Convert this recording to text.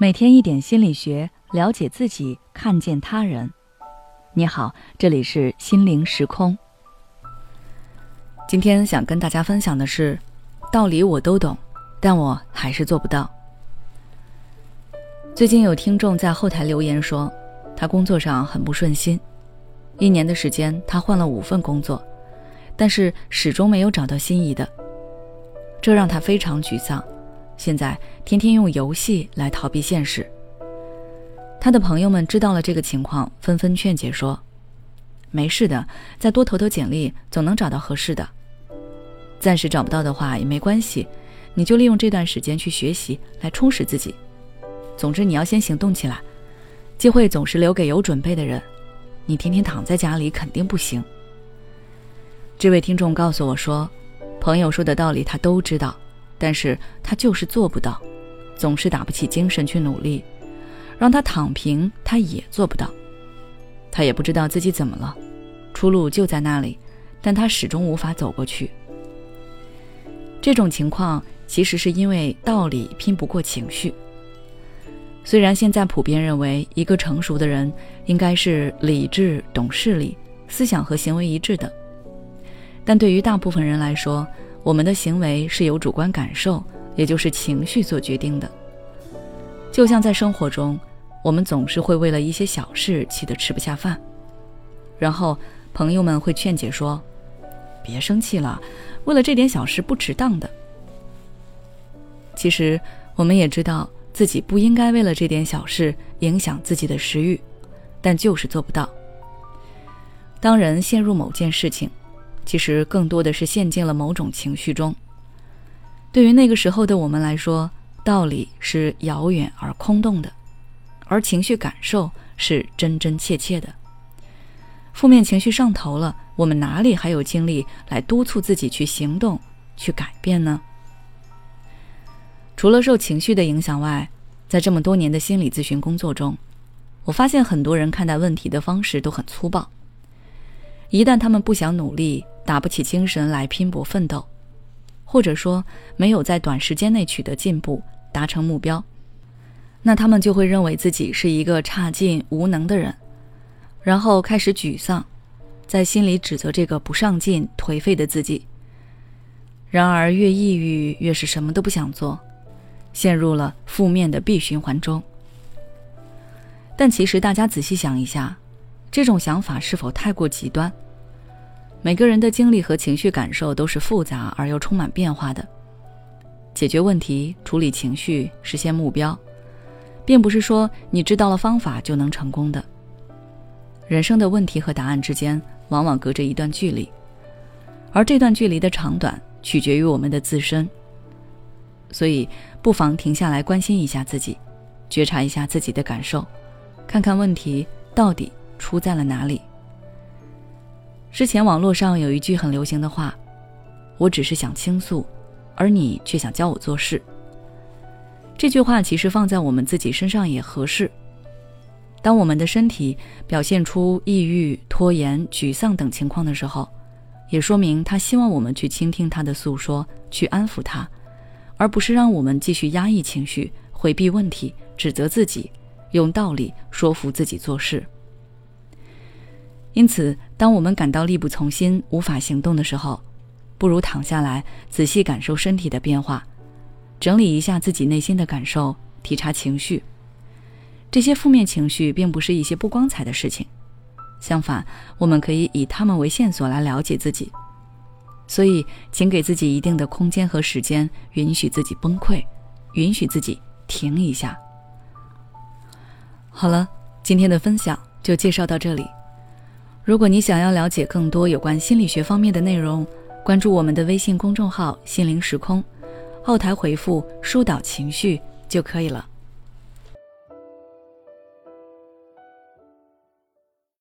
每天一点心理学，了解自己，看见他人。你好，这里是心灵时空。今天想跟大家分享的是，道理我都懂，但我还是做不到。最近有听众在后台留言说，他工作上很不顺心，一年的时间他换了五份工作，但是始终没有找到心仪的，这让他非常沮丧。现在天天用游戏来逃避现实。他的朋友们知道了这个情况，纷纷劝解说：“没事的，再多投投简历，总能找到合适的。暂时找不到的话也没关系，你就利用这段时间去学习，来充实自己。总之，你要先行动起来，机会总是留给有准备的人。你天天躺在家里肯定不行。”这位听众告诉我说：“朋友说的道理他都知道。”但是他就是做不到，总是打不起精神去努力，让他躺平，他也做不到。他也不知道自己怎么了，出路就在那里，但他始终无法走过去。这种情况其实是因为道理拼不过情绪。虽然现在普遍认为一个成熟的人应该是理智、懂事理、思想和行为一致的，但对于大部分人来说，我们的行为是由主观感受，也就是情绪所决定的。就像在生活中，我们总是会为了一些小事气得吃不下饭，然后朋友们会劝解说：“别生气了，为了这点小事不值当的。”其实我们也知道自己不应该为了这点小事影响自己的食欲，但就是做不到。当人陷入某件事情，其实更多的是陷进了某种情绪中。对于那个时候的我们来说，道理是遥远而空洞的，而情绪感受是真真切切的。负面情绪上头了，我们哪里还有精力来督促自己去行动、去改变呢？除了受情绪的影响外，在这么多年的心理咨询工作中，我发现很多人看待问题的方式都很粗暴。一旦他们不想努力，打不起精神来拼搏奋斗，或者说没有在短时间内取得进步、达成目标，那他们就会认为自己是一个差劲、无能的人，然后开始沮丧，在心里指责这个不上进、颓废的自己。然而，越抑郁越是什么都不想做，陷入了负面的闭循环中。但其实，大家仔细想一下，这种想法是否太过极端？每个人的经历和情绪感受都是复杂而又充满变化的。解决问题、处理情绪、实现目标，并不是说你知道了方法就能成功的。人生的问题和答案之间往往隔着一段距离，而这段距离的长短取决于我们的自身。所以，不妨停下来关心一下自己，觉察一下自己的感受，看看问题到底出在了哪里。之前网络上有一句很流行的话：“我只是想倾诉，而你却想教我做事。”这句话其实放在我们自己身上也合适。当我们的身体表现出抑郁、拖延、沮丧等情况的时候，也说明他希望我们去倾听他的诉说，去安抚他，而不是让我们继续压抑情绪、回避问题、指责自己，用道理说服自己做事。因此，当我们感到力不从心、无法行动的时候，不如躺下来，仔细感受身体的变化，整理一下自己内心的感受，体察情绪。这些负面情绪并不是一些不光彩的事情，相反，我们可以以他们为线索来了解自己。所以，请给自己一定的空间和时间，允许自己崩溃，允许自己停一下。好了，今天的分享就介绍到这里。如果你想要了解更多有关心理学方面的内容，关注我们的微信公众号“心灵时空”，后台回复“疏导情绪”就可以了。